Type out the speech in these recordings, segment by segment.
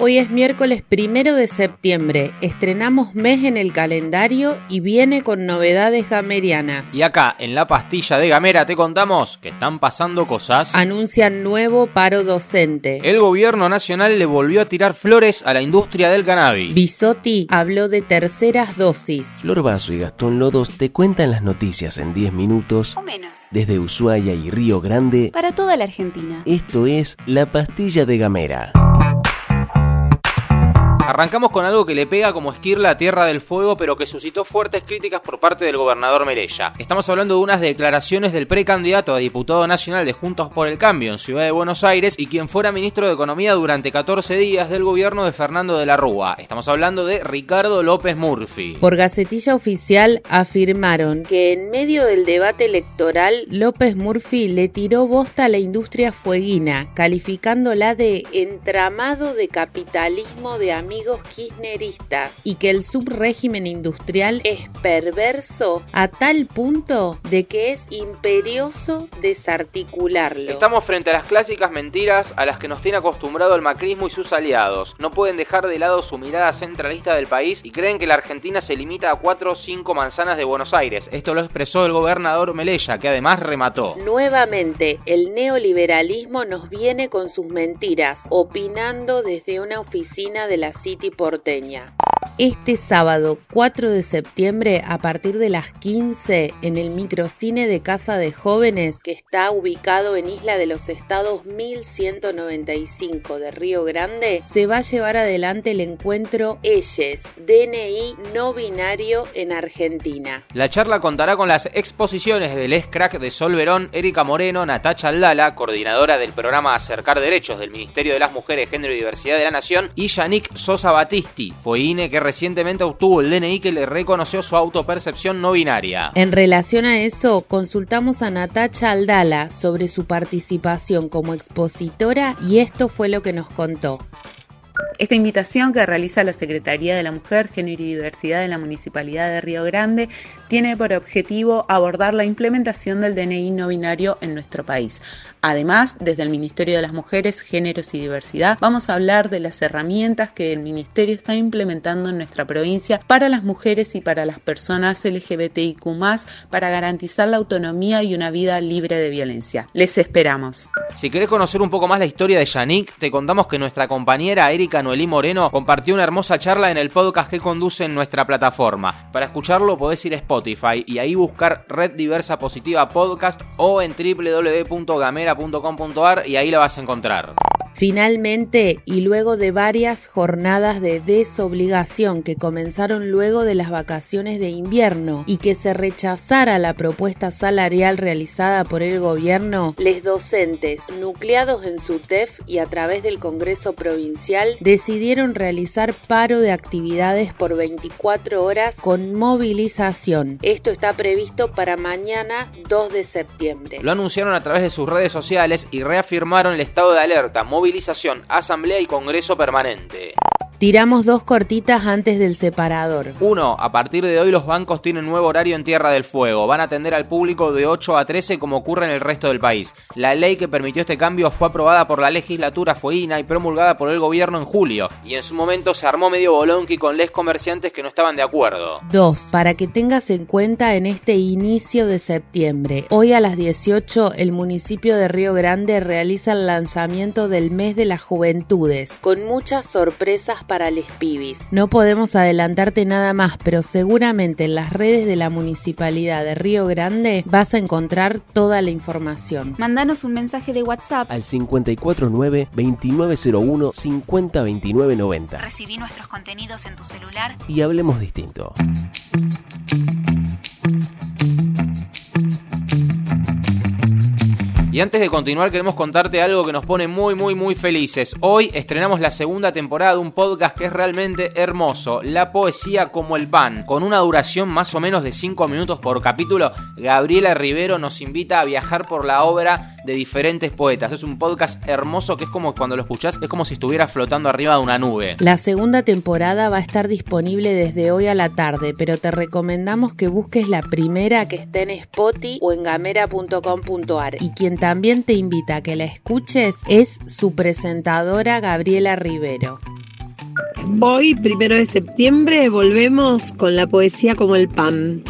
Hoy es miércoles primero de septiembre. Estrenamos mes en el calendario y viene con novedades gamerianas. Y acá, en la pastilla de Gamera, te contamos que están pasando cosas. Anuncian nuevo paro docente. El gobierno nacional le volvió a tirar flores a la industria del cannabis. Bisotti habló de terceras dosis. Flor Vaso y Gastón Lodos te cuentan las noticias en 10 minutos O menos. desde Ushuaia y Río Grande. Para toda la Argentina. Esto es La Pastilla de Gamera. Arrancamos con algo que le pega como esquirla a Tierra del Fuego, pero que suscitó fuertes críticas por parte del gobernador Merella. Estamos hablando de unas declaraciones del precandidato a diputado nacional de Juntos por el Cambio en Ciudad de Buenos Aires y quien fuera ministro de Economía durante 14 días del gobierno de Fernando de la Rúa. Estamos hablando de Ricardo López Murphy. Por Gacetilla Oficial afirmaron que en medio del debate electoral López Murphy le tiró bosta a la industria fueguina, calificándola de entramado de capitalismo de amigos kirchneristas y que el subrégimen industrial es perverso a tal punto de que es imperioso desarticularlo. Estamos frente a las clásicas mentiras a las que nos tiene acostumbrado el macrismo y sus aliados. No pueden dejar de lado su mirada centralista del país y creen que la Argentina se limita a 4 o 5 manzanas de Buenos Aires. Esto lo expresó el gobernador Melella, que además remató. Nuevamente, el neoliberalismo nos viene con sus mentiras, opinando desde una oficina de la City porteña. Este sábado 4 de septiembre a partir de las 15 en el microcine de Casa de Jóvenes que está ubicado en Isla de los Estados 1195 de Río Grande se va a llevar adelante el encuentro Elles, DNI no binario en Argentina. La charla contará con las exposiciones del ex crack de Sol Verón, Erika Moreno, Natacha Aldala, coordinadora del programa Acercar Derechos del Ministerio de las Mujeres, Género y Diversidad de la Nación, y Yannick Sosa Batisti, fue INE que recientemente obtuvo el DNI que le reconoció su autopercepción no binaria. En relación a eso, consultamos a Natacha Aldala sobre su participación como expositora y esto fue lo que nos contó. Esta invitación que realiza la Secretaría de la Mujer, Género y Diversidad de la Municipalidad de Río Grande tiene por objetivo abordar la implementación del DNI no binario en nuestro país. Además, desde el Ministerio de las Mujeres, Géneros y Diversidad, vamos a hablar de las herramientas que el Ministerio está implementando en nuestra provincia para las mujeres y para las personas LGBTIQ para garantizar la autonomía y una vida libre de violencia. Les esperamos. Si querés conocer un poco más la historia de Yannick, te contamos que nuestra compañera Erika Noelí Moreno compartió una hermosa charla en el podcast que conduce en nuestra plataforma. Para escucharlo podés ir a Spotify y ahí buscar Red Diversa Positiva Podcast o en www.gamera.com.ar y ahí la vas a encontrar. Finalmente, y luego de varias jornadas de desobligación que comenzaron luego de las vacaciones de invierno y que se rechazara la propuesta salarial realizada por el gobierno, les docentes, nucleados en su TEF y a través del Congreso Provincial, decidieron realizar paro de actividades por 24 horas con movilización. Esto está previsto para mañana 2 de septiembre. Lo anunciaron a través de sus redes sociales y reafirmaron el estado de alerta, movilización, asamblea y congreso permanente. Tiramos dos cortitas antes del separador. 1. A partir de hoy los bancos tienen nuevo horario en Tierra del Fuego. Van a atender al público de 8 a 13 como ocurre en el resto del país. La ley que permitió este cambio fue aprobada por la legislatura fueguina y promulgada por el gobierno en julio. Y en su momento se armó medio bolonqui con les comerciantes que no estaban de acuerdo. 2. Para que tengas en cuenta en este inicio de septiembre. Hoy a las 18 el municipio de Río Grande realiza el lanzamiento del mes de las juventudes, con muchas sorpresas para les pibis. No podemos adelantarte nada más, pero seguramente en las redes de la Municipalidad de Río Grande vas a encontrar toda la información. Mandanos un mensaje de WhatsApp. Al 549-2901-502990. Recibí nuestros contenidos en tu celular. Y hablemos distinto. Y antes de continuar queremos contarte algo que nos pone muy muy muy felices. Hoy estrenamos la segunda temporada de un podcast que es realmente hermoso, La poesía como el pan. Con una duración más o menos de 5 minutos por capítulo, Gabriela Rivero nos invita a viajar por la obra de diferentes poetas. Es un podcast hermoso que es como cuando lo escuchás, es como si estuviera flotando arriba de una nube. La segunda temporada va a estar disponible desde hoy a la tarde, pero te recomendamos que busques la primera que esté en Spotify o en gamera.com.ar. Y quien también te invita a que la escuches es su presentadora Gabriela Rivero. Hoy, primero de septiembre, volvemos con la poesía como el pan.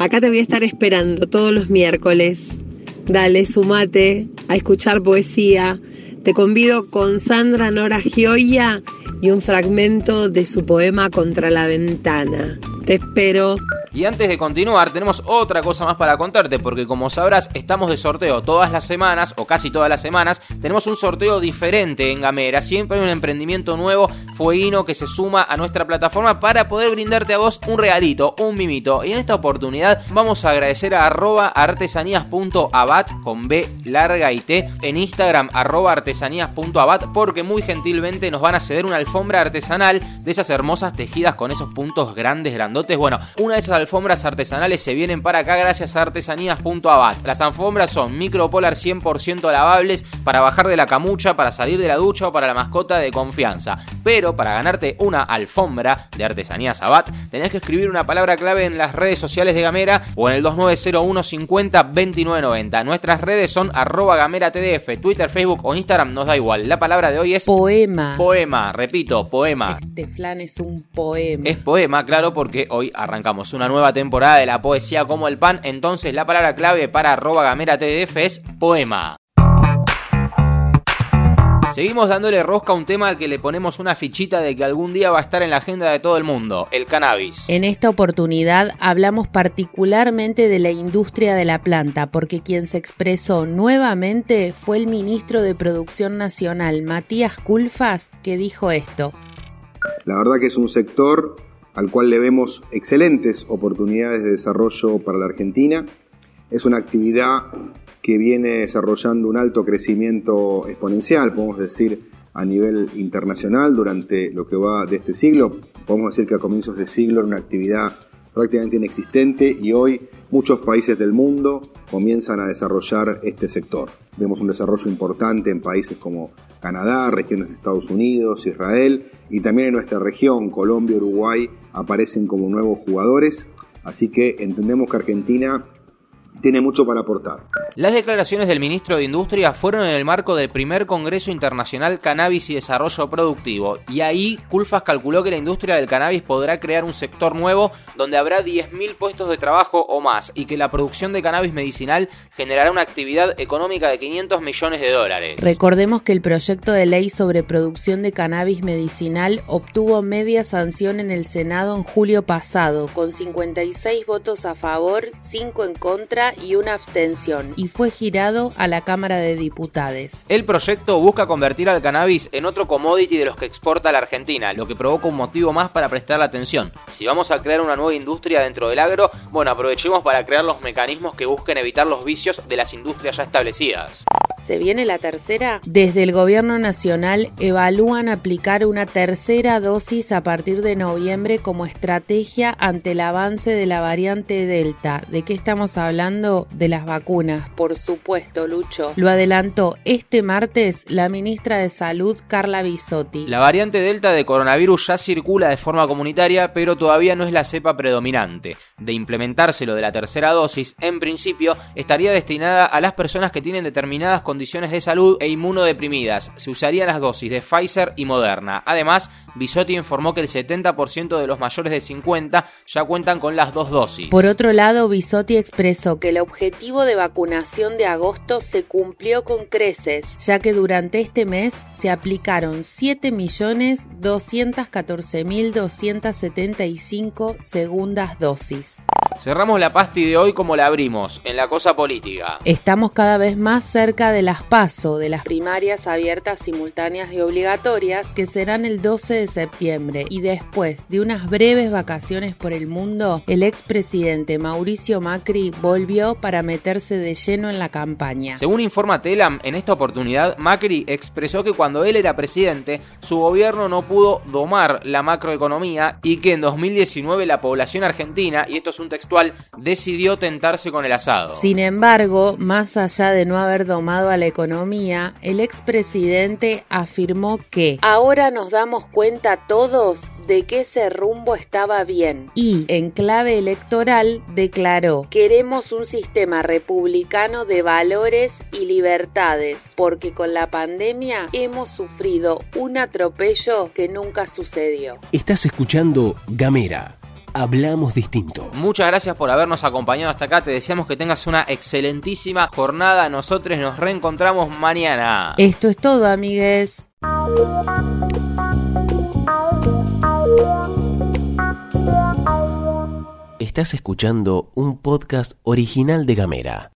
Acá te voy a estar esperando todos los miércoles. Dale, sumate a escuchar poesía. Te convido con Sandra Nora Gioia y un fragmento de su poema Contra la ventana. Te espero. Y antes de continuar, tenemos otra cosa más para contarte, porque como sabrás, estamos de sorteo todas las semanas, o casi todas las semanas, tenemos un sorteo diferente en Gamera. Siempre hay un emprendimiento nuevo, fueguino, que se suma a nuestra plataforma para poder brindarte a vos un regalito, un mimito. Y en esta oportunidad vamos a agradecer a arroba artesanías.abat con B larga y T en Instagram arroba artesanías.abat porque muy gentilmente nos van a ceder una alfombra artesanal de esas hermosas tejidas con esos puntos grandes, grandotes. Bueno, una de esas alfombras artesanales se vienen para acá gracias a artesanías.abat. Las alfombras son micropolar 100% lavables para bajar de la camucha, para salir de la ducha o para la mascota de confianza. Pero para ganarte una alfombra de artesanías Abat, tenés que escribir una palabra clave en las redes sociales de Gamera o en el 2901 50 2990. Nuestras redes son arroba gamera tdf, Twitter, Facebook o Instagram, nos da igual. La palabra de hoy es poema. Poema, repito, poema. Este flan es un poema. Es poema, claro, porque hoy arrancamos una nueva temporada de la poesía como el pan, entonces la palabra clave para arroba gamera tdf es poema. Seguimos dándole rosca a un tema al que le ponemos una fichita de que algún día va a estar en la agenda de todo el mundo, el cannabis. En esta oportunidad hablamos particularmente de la industria de la planta, porque quien se expresó nuevamente fue el ministro de Producción Nacional, Matías Culfas, que dijo esto. La verdad que es un sector al cual le vemos excelentes oportunidades de desarrollo para la Argentina. Es una actividad que viene desarrollando un alto crecimiento exponencial, podemos decir, a nivel internacional durante lo que va de este siglo. Podemos decir que a comienzos de siglo era una actividad prácticamente inexistente y hoy muchos países del mundo comienzan a desarrollar este sector. Vemos un desarrollo importante en países como Canadá, regiones de Estados Unidos, Israel y también en nuestra región, Colombia, Uruguay, aparecen como nuevos jugadores. Así que entendemos que Argentina tiene mucho para aportar. Las declaraciones del ministro de Industria fueron en el marco del primer Congreso Internacional Cannabis y Desarrollo Productivo, y ahí Culfas calculó que la industria del cannabis podrá crear un sector nuevo donde habrá 10.000 puestos de trabajo o más, y que la producción de cannabis medicinal generará una actividad económica de 500 millones de dólares. Recordemos que el proyecto de ley sobre producción de cannabis medicinal obtuvo media sanción en el Senado en julio pasado, con 56 votos a favor, 5 en contra y una abstención, y fue girado a la Cámara de Diputados. El proyecto busca convertir al cannabis en otro commodity de los que exporta la Argentina, lo que provoca un motivo más para prestar la atención. Si vamos a crear una nueva industria dentro del agro, bueno, aprovechemos para crear los mecanismos que busquen evitar los vicios de las industrias ya establecidas. ¿Se viene la tercera? Desde el Gobierno Nacional evalúan aplicar una tercera dosis a partir de noviembre como estrategia ante el avance de la variante Delta. ¿De qué estamos hablando? De las vacunas, por supuesto, Lucho. Lo adelantó este martes la ministra de Salud, Carla Bisotti. La variante Delta de coronavirus ya circula de forma comunitaria, pero todavía no es la cepa predominante. De implementarse lo de la tercera dosis, en principio, estaría destinada a las personas que tienen determinadas condiciones de salud e inmunodeprimidas. Se usarían las dosis de Pfizer y Moderna. Además, Bisotti informó que el 70% de los mayores de 50 ya cuentan con las dos dosis. Por otro lado, Bisotti expresó que el objetivo de vacunación de agosto se cumplió con creces, ya que durante este mes se aplicaron 7.214.275 segundas dosis. Cerramos la pasti de hoy como la abrimos, en la cosa política. Estamos cada vez más cerca de las PASO, de las primarias abiertas, simultáneas y obligatorias, que serán el 12 de septiembre. Y después de unas breves vacaciones por el mundo, el expresidente Mauricio Macri volvió para meterse de lleno en la campaña. Según informa Telam, en esta oportunidad Macri expresó que cuando él era presidente, su gobierno no pudo domar la macroeconomía y que en 2019 la población argentina, y esto es un texto decidió tentarse con el asado. Sin embargo, más allá de no haber domado a la economía, el expresidente afirmó que ahora nos damos cuenta todos de que ese rumbo estaba bien y, en clave electoral, declaró, queremos un sistema republicano de valores y libertades, porque con la pandemia hemos sufrido un atropello que nunca sucedió. Estás escuchando Gamera hablamos distinto. Muchas gracias por habernos acompañado hasta acá. Te deseamos que tengas una excelentísima jornada. Nosotros nos reencontramos mañana. Esto es todo, amigues. Estás escuchando un podcast original de Gamera.